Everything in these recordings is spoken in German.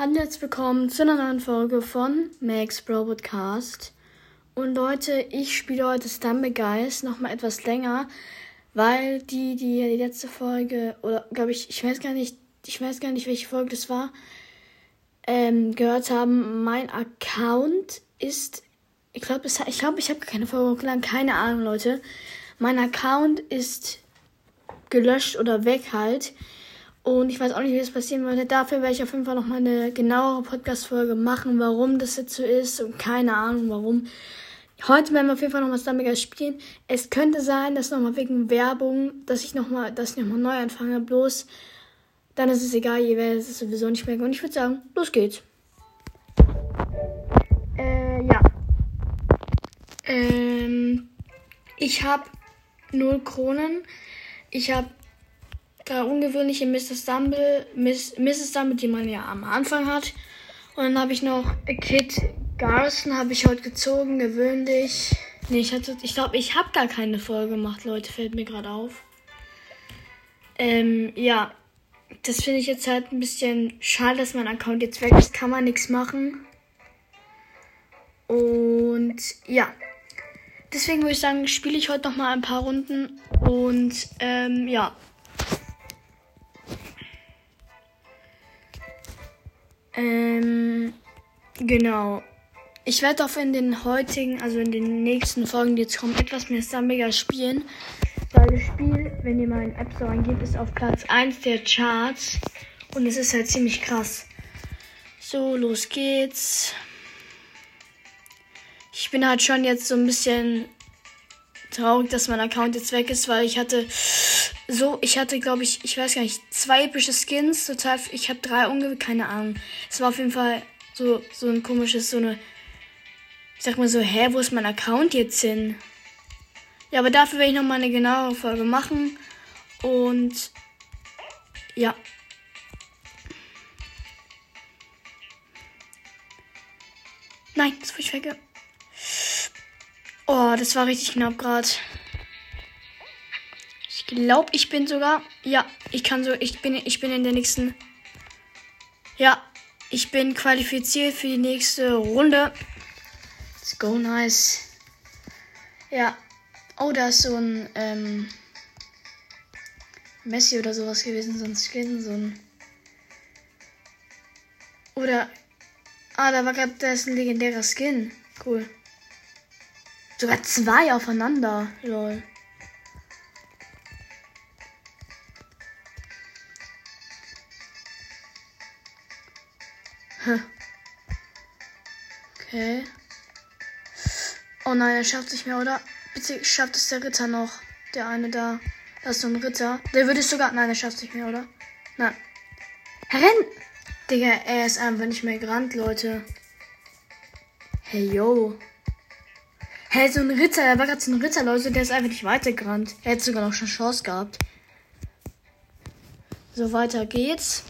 Hallo herzlich willkommen zu einer neuen Folge von Max Bro Podcast. Und Leute, ich spiele heute Stumble Guys noch mal etwas länger, weil die, die die letzte Folge, oder glaube ich, ich weiß gar nicht, ich weiß gar nicht, welche Folge das war, ähm, gehört haben, mein Account ist, ich glaube, ich glaube, ich habe keine Folge hochgeladen, keine Ahnung, Leute. Mein Account ist gelöscht oder weg halt. Und ich weiß auch nicht, wie das passieren würde. Dafür werde ich auf jeden Fall noch mal eine genauere Podcast-Folge machen, warum das jetzt so ist und keine Ahnung warum. Heute werden wir auf jeden Fall noch mal Stammiger spielen. Es könnte sein, dass noch mal wegen Werbung, dass ich noch mal, dass neu anfange. Bloß dann ist es egal, ihr werdet es sowieso nicht merken. Und ich würde sagen, los geht's. Äh, ja. Ähm, ich habe null Kronen. Ich habe drei ungewöhnliche Mr. Stumble, Miss, Mrs. Stumble, die man ja am Anfang hat. Und dann habe ich noch Kid Garrison, habe ich heute gezogen, gewöhnlich. Nee, ich, hatte, ich glaube, ich habe gar keine Folge gemacht, Leute, fällt mir gerade auf. Ähm, ja, das finde ich jetzt halt ein bisschen schade, dass mein Account jetzt weg ist. Kann man nichts machen. Und ja. Deswegen würde ich sagen, spiele ich heute noch mal ein paar Runden. Und ähm, ja. Ähm, genau. Ich werde auch in den heutigen, also in den nächsten Folgen, die jetzt kommen, etwas mehr Stammiger spielen. Weil das Spiel, wenn ihr mal in App Store eingebt, ist auf Platz 1 der Charts. Und es ist halt ziemlich krass. So, los geht's. Ich bin halt schon jetzt so ein bisschen traurig, dass mein Account jetzt weg ist, weil ich hatte so, ich hatte, glaube ich, ich weiß gar nicht, zwei epische Skins, total, ich habe drei ungefähr, keine Ahnung. Es war auf jeden Fall so, so ein komisches, so eine, ich sag mal so, hä, wo ist mein Account jetzt hin? Ja, aber dafür werde ich nochmal eine genauere Folge machen. Und ja. Nein, das war ich weg. Oh, das war richtig knapp gerade. Glaube, ich bin sogar. Ja, ich kann so. Ich bin, ich bin in der nächsten. Ja, ich bin qualifiziert für die nächste Runde. Let's go, nice. Ja, Oh, da ist so ein ähm, Messi oder sowas gewesen, so ein Skin, so ein. Oder. Ah, da war gerade, da ist ein legendärer Skin. Cool. Sogar zwei aufeinander. Lol. Okay. Oh nein, er schafft sich mehr, oder? Bitte schafft es der Ritter noch. Der eine da. Da ist so ein Ritter. Der würde es sogar. Nein, er schafft es nicht mehr, oder? Nein. Renn! Digga, er ist einfach nicht mehr gerannt, Leute. Hey, yo. Hey, so ein Ritter, er war gerade so ein Ritter, Leute, der ist einfach nicht weitergerannt. Er hätte sogar noch schon Chance gehabt. So, weiter geht's.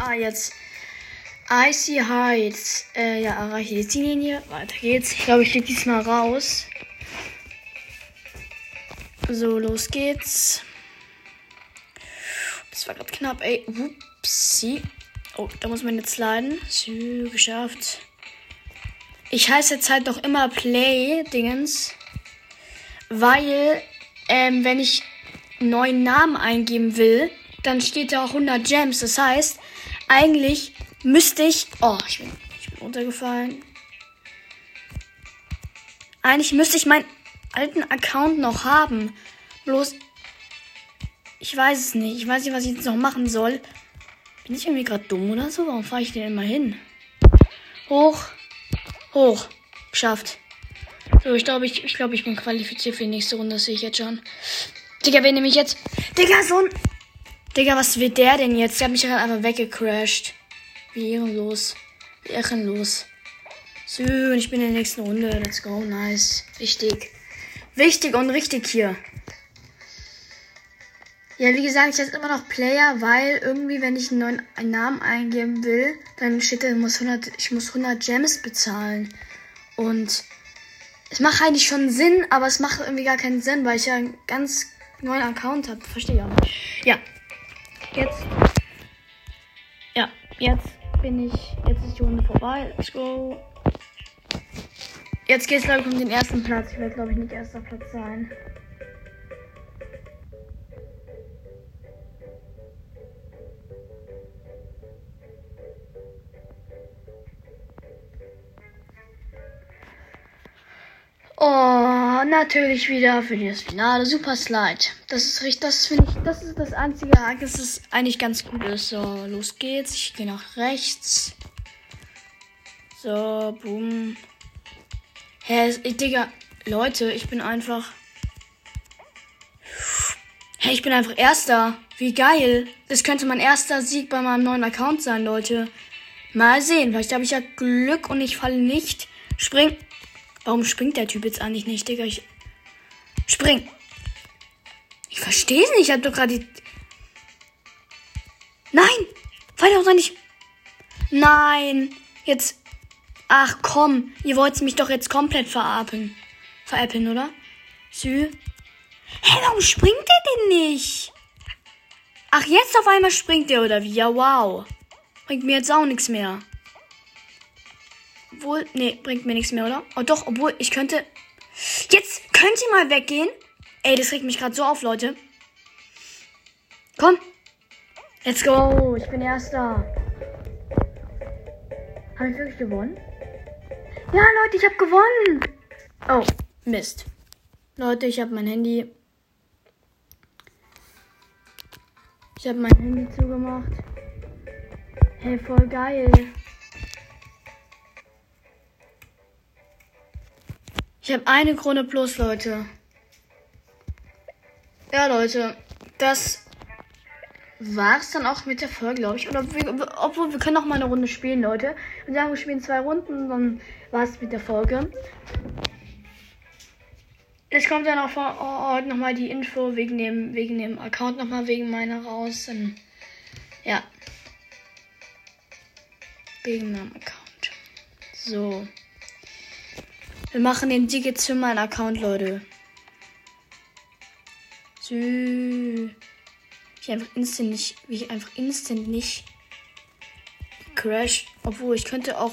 Ah, jetzt. Icy Heights. Äh, ja, erreiche die Ziellinie. Weiter geht's. Ich glaube, ich fliege diesmal raus. So, los geht's. Das war gerade knapp, ey. Upsi. Oh, da muss man jetzt leiden. So, geschafft. Ich heiße jetzt halt doch immer Play-Dingens. Weil, ähm, wenn ich einen neuen Namen eingeben will, dann steht da auch 100 Gems. Das heißt, eigentlich müsste ich. Oh, ich bin, ich bin runtergefallen. Eigentlich müsste ich meinen alten Account noch haben. Bloß. Ich weiß es nicht. Ich weiß nicht, was ich jetzt noch machen soll. Bin ich irgendwie gerade dumm oder so? Warum fahre ich denn immer hin? Hoch. Hoch. Geschafft. So, ich glaube, ich, ich, glaub, ich bin qualifiziert für die nächste Runde. Das sehe ich jetzt schon. Digga, wen nehme ich jetzt? Digga, so ein. Digga, was will der denn jetzt? Der hat mich gerade einfach weggecrashed. Wie ehrenlos. Wie ehrenlos. So, und ich bin in der nächsten Runde. Let's go. Nice. Wichtig. Wichtig und richtig hier. Ja, wie gesagt, ich heiße immer noch Player, weil irgendwie, wenn ich einen neuen einen Namen eingeben will, dann steht da, ich muss 100, ich muss 100 Gems bezahlen. Und es macht eigentlich schon Sinn, aber es macht irgendwie gar keinen Sinn, weil ich ja einen ganz neuen Account habe. Verstehe ich auch nicht. Ja. Jetzt. Ja, jetzt bin ich. Jetzt ist die Runde vorbei. Let's go. Jetzt geht's, glaube ich, um den ersten Platz. Ich werde, glaube ich, nicht erster Platz sein. Oh, natürlich wieder für das Finale Super Slide. Das ist richtig, das finde ich, das ist das einzige Ereignis, das eigentlich ganz gut ist. So, los geht's. Ich gehe nach rechts. So, boom. Hä, hey, Digga, Leute, ich bin einfach. Hey, ich bin einfach Erster. Wie geil. Das könnte mein erster Sieg bei meinem neuen Account sein, Leute. Mal sehen. Vielleicht habe ich ja Glück und ich falle nicht. Spring. Warum springt der Typ jetzt eigentlich nicht, Digga? Ich. Spring! Ich verstehe es nicht. Ich hab doch gerade die. Nein! Fall doch nicht. Nein! Jetzt. Ach komm, ihr wollt mich doch jetzt komplett verappeln. Veräppeln, oder? Sü. Hä, warum springt der denn nicht? Ach, jetzt auf einmal springt der, oder wie? Ja, wow. Bringt mir jetzt auch nichts mehr. Obwohl, nee, bringt mir nichts mehr, oder? Oh doch, obwohl, ich könnte. Jetzt könnt ihr mal weggehen. Ey, das regt mich gerade so auf, Leute. Komm. Let's go. Ich bin Erster. Habe ich wirklich gewonnen? Ja, Leute, ich habe gewonnen. Oh, Mist. Leute, ich habe mein Handy. Ich habe mein Handy zugemacht. Hey, voll geil. Ich habe eine Krone plus, Leute. Ja, Leute, das war's dann auch mit der Folge, glaube ich. Oder obwohl wir können noch mal eine Runde spielen, Leute. Und sagen, wir spielen zwei Runden, dann war's mit der Folge. Es kommt dann auch vor Ort nochmal die Info wegen dem, wegen dem Account nochmal wegen meiner raus. Und, ja. Wegen meinem Account. So. Wir machen den jetzt für meinen Account, Leute. Sü. Ich einfach instant nicht, wie ich einfach instant nicht crash. Obwohl, ich könnte auch.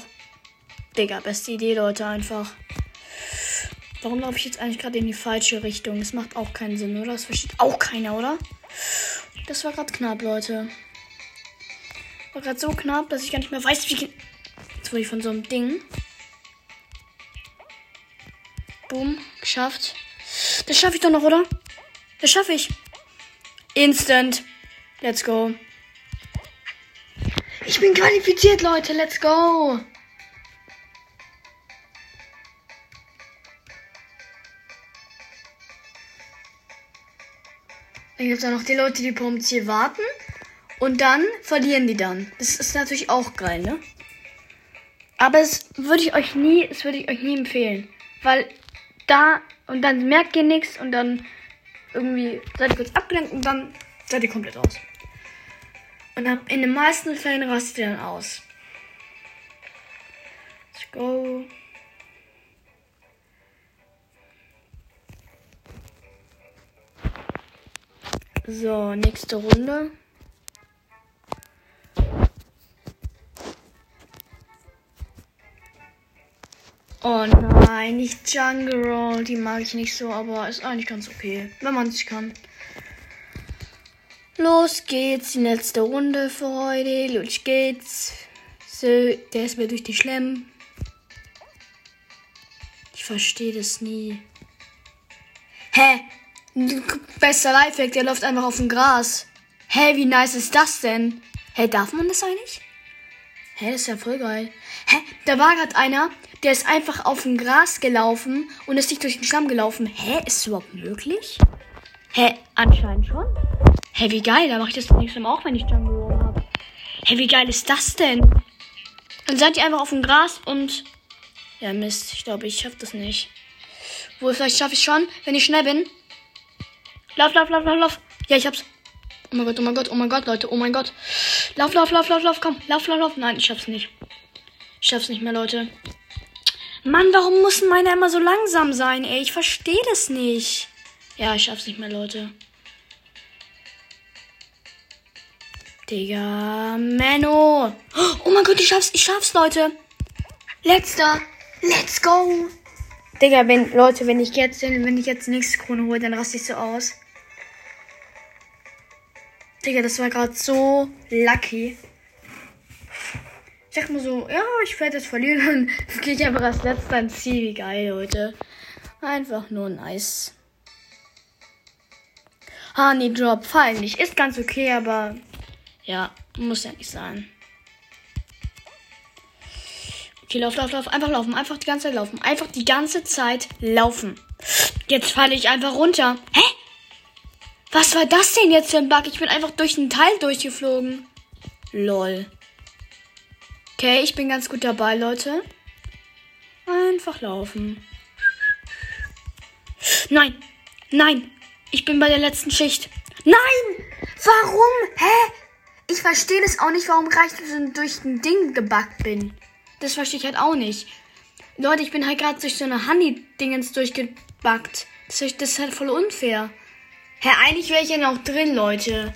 Digga, beste Idee, Leute, einfach. Warum laufe ich jetzt eigentlich gerade in die falsche Richtung? Das macht auch keinen Sinn, oder? Das versteht auch keiner, oder? Das war gerade knapp, Leute. War gerade so knapp, dass ich gar nicht mehr weiß, wie. Jetzt wurde ich von so einem Ding. Boom, geschafft. Das schaffe ich doch noch, oder? Das schaffe ich. Instant. Let's go. Ich bin qualifiziert, Leute. Let's go. Dann gibt es auch noch die Leute, die vom Ziel warten. Und dann verlieren die dann. Das ist natürlich auch geil, ne? Aber es würde ich euch nie, es würde ich euch nie empfehlen. Weil da und dann merkt ihr nichts und dann irgendwie seid ihr kurz abgelenkt und dann seid ihr komplett aus. Und in den meisten Fällen rastet ihr dann aus. Let's go. So, nächste Runde. Oh nein, nicht Jungle Roll. Die mag ich nicht so, aber ist eigentlich ganz okay, wenn man sich kann. Los geht's, die letzte Runde für heute. Los geht's. So, der ist mir durch die Schlemm. Ich verstehe das nie. Hä? Bester Lifehack, der läuft einfach auf dem Gras. Hä, wie nice ist das denn? Hä, darf man das eigentlich? Hä, das ist ja voll geil. Hä, da war gerade einer, der ist einfach auf dem Gras gelaufen und ist nicht durch den Schlamm gelaufen. Hä, ist das überhaupt möglich? Hä, anscheinend schon. Hä, wie geil, da mache ich das nächste Mal auch, wenn ich Roll habe. Hä, wie geil ist das denn? Dann seid ihr einfach auf dem Gras und... Ja, Mist, ich glaube, ich schaffe das nicht. Wohl, vielleicht schaffe ich schon, wenn ich schnell bin. Lauf, lauf, lauf, lauf, lauf. Ja, ich hab's. Oh mein Gott, oh mein Gott, oh mein Gott, Leute, oh mein Gott. Lauf, lauf, lauf, lauf, lauf, komm. Lauf, lauf, lauf. Nein, ich schaff's nicht. Ich schaff's nicht mehr, Leute. Mann, warum muss meiner immer so langsam sein, ey? Ich verstehe das nicht. Ja, ich schaff's nicht mehr, Leute. Digga, Menno. Oh mein Gott, ich schaff's, ich schaff's, Leute. Letzter. Let's go. Digga, wenn, Leute, wenn ich jetzt, wenn ich jetzt die nächste Krone hole, dann raste ich so aus. Digga, das war gerade so lucky. Dachte mir so, ja, ich werde jetzt verlieren. Dann gehe ich einfach als letzter ins Ziel. Wie geil, Leute. Einfach nur nice. Honey Drop, fallen nicht. Ist ganz okay, aber ja, muss ja nicht sein. Okay, lauf, lauf, lauf. Einfach laufen. Einfach die ganze Zeit laufen. Einfach die ganze Zeit laufen. Jetzt falle ich einfach runter. Hä? Was war das denn jetzt für ein Bug? Ich bin einfach durch ein Teil durchgeflogen. Lol. Okay, ich bin ganz gut dabei, Leute. Einfach laufen. Nein! Nein! Ich bin bei der letzten Schicht. Nein! Warum? Hä? Ich verstehe das auch nicht, warum ich durch ein Ding gebackt bin. Das verstehe ich halt auch nicht. Leute, ich bin halt gerade durch so eine Honey-Dingens durchgebackt. Das ist halt voll unfair. Hä, eigentlich wäre ich ja noch drin, Leute.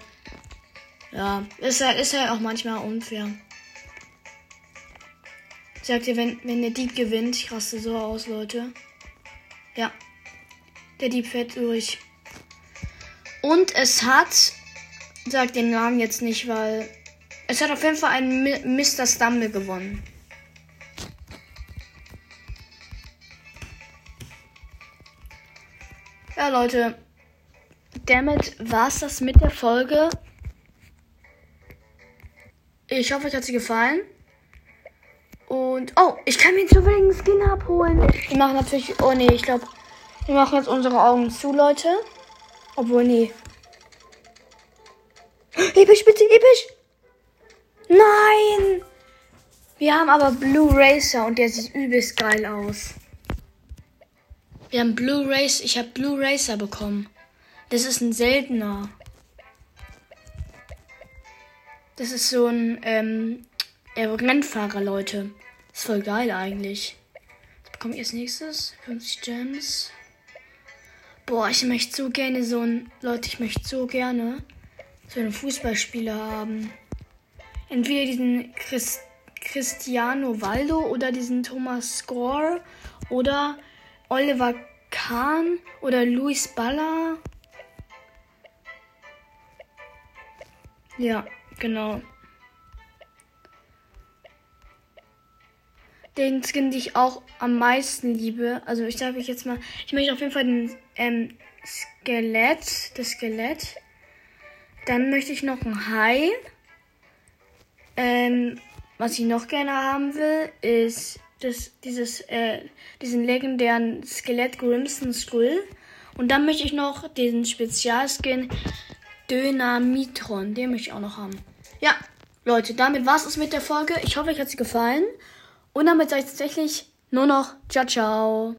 Ja, ist halt, ist halt auch manchmal unfair. Sagt ihr, wenn, wenn der Dieb gewinnt, ich raste so aus, Leute. Ja. Der Dieb fährt durch. Und es hat, sagt den Namen jetzt nicht, weil es hat auf jeden Fall einen Mr. Stumble gewonnen. Ja, Leute. Damit war's das mit der Folge. Ich hoffe, euch hat sie gefallen. Und, oh, ich kann mir zufällig einen Skin abholen. Wir machen natürlich, oh nee, ich glaube, wir machen jetzt unsere Augen zu, Leute. Obwohl, nee. Episch, bitte, episch. Nein. Wir haben aber Blue Racer und der sieht übelst geil aus. Wir haben Blue Racer. Ich habe Blue Racer bekommen. Das ist ein seltener. Das ist so ein ähm, Rennfahrer, Leute. Ist voll geil eigentlich. Was bekomme ich als nächstes? 50 Gems. Boah, ich möchte so gerne so ein. Leute, ich möchte so gerne so einen Fußballspieler haben. Entweder diesen Chris, Cristiano Waldo oder diesen Thomas Score oder Oliver Kahn oder Luis Balla. Ja, genau. Den Skin, den ich auch am meisten liebe. Also ich sage jetzt mal, ich möchte auf jeden Fall den ähm, Skelett, das Skelett. Dann möchte ich noch ein Hai. Ähm, was ich noch gerne haben will, ist das, dieses, äh, diesen legendären Skelett Grimson Skull. Und dann möchte ich noch diesen Spezialskin Dynamitron. Den möchte ich auch noch haben. Ja, Leute, damit war es mit der Folge. Ich hoffe, euch hat sie gefallen. Und damit sage ich tatsächlich nur noch ciao, ciao.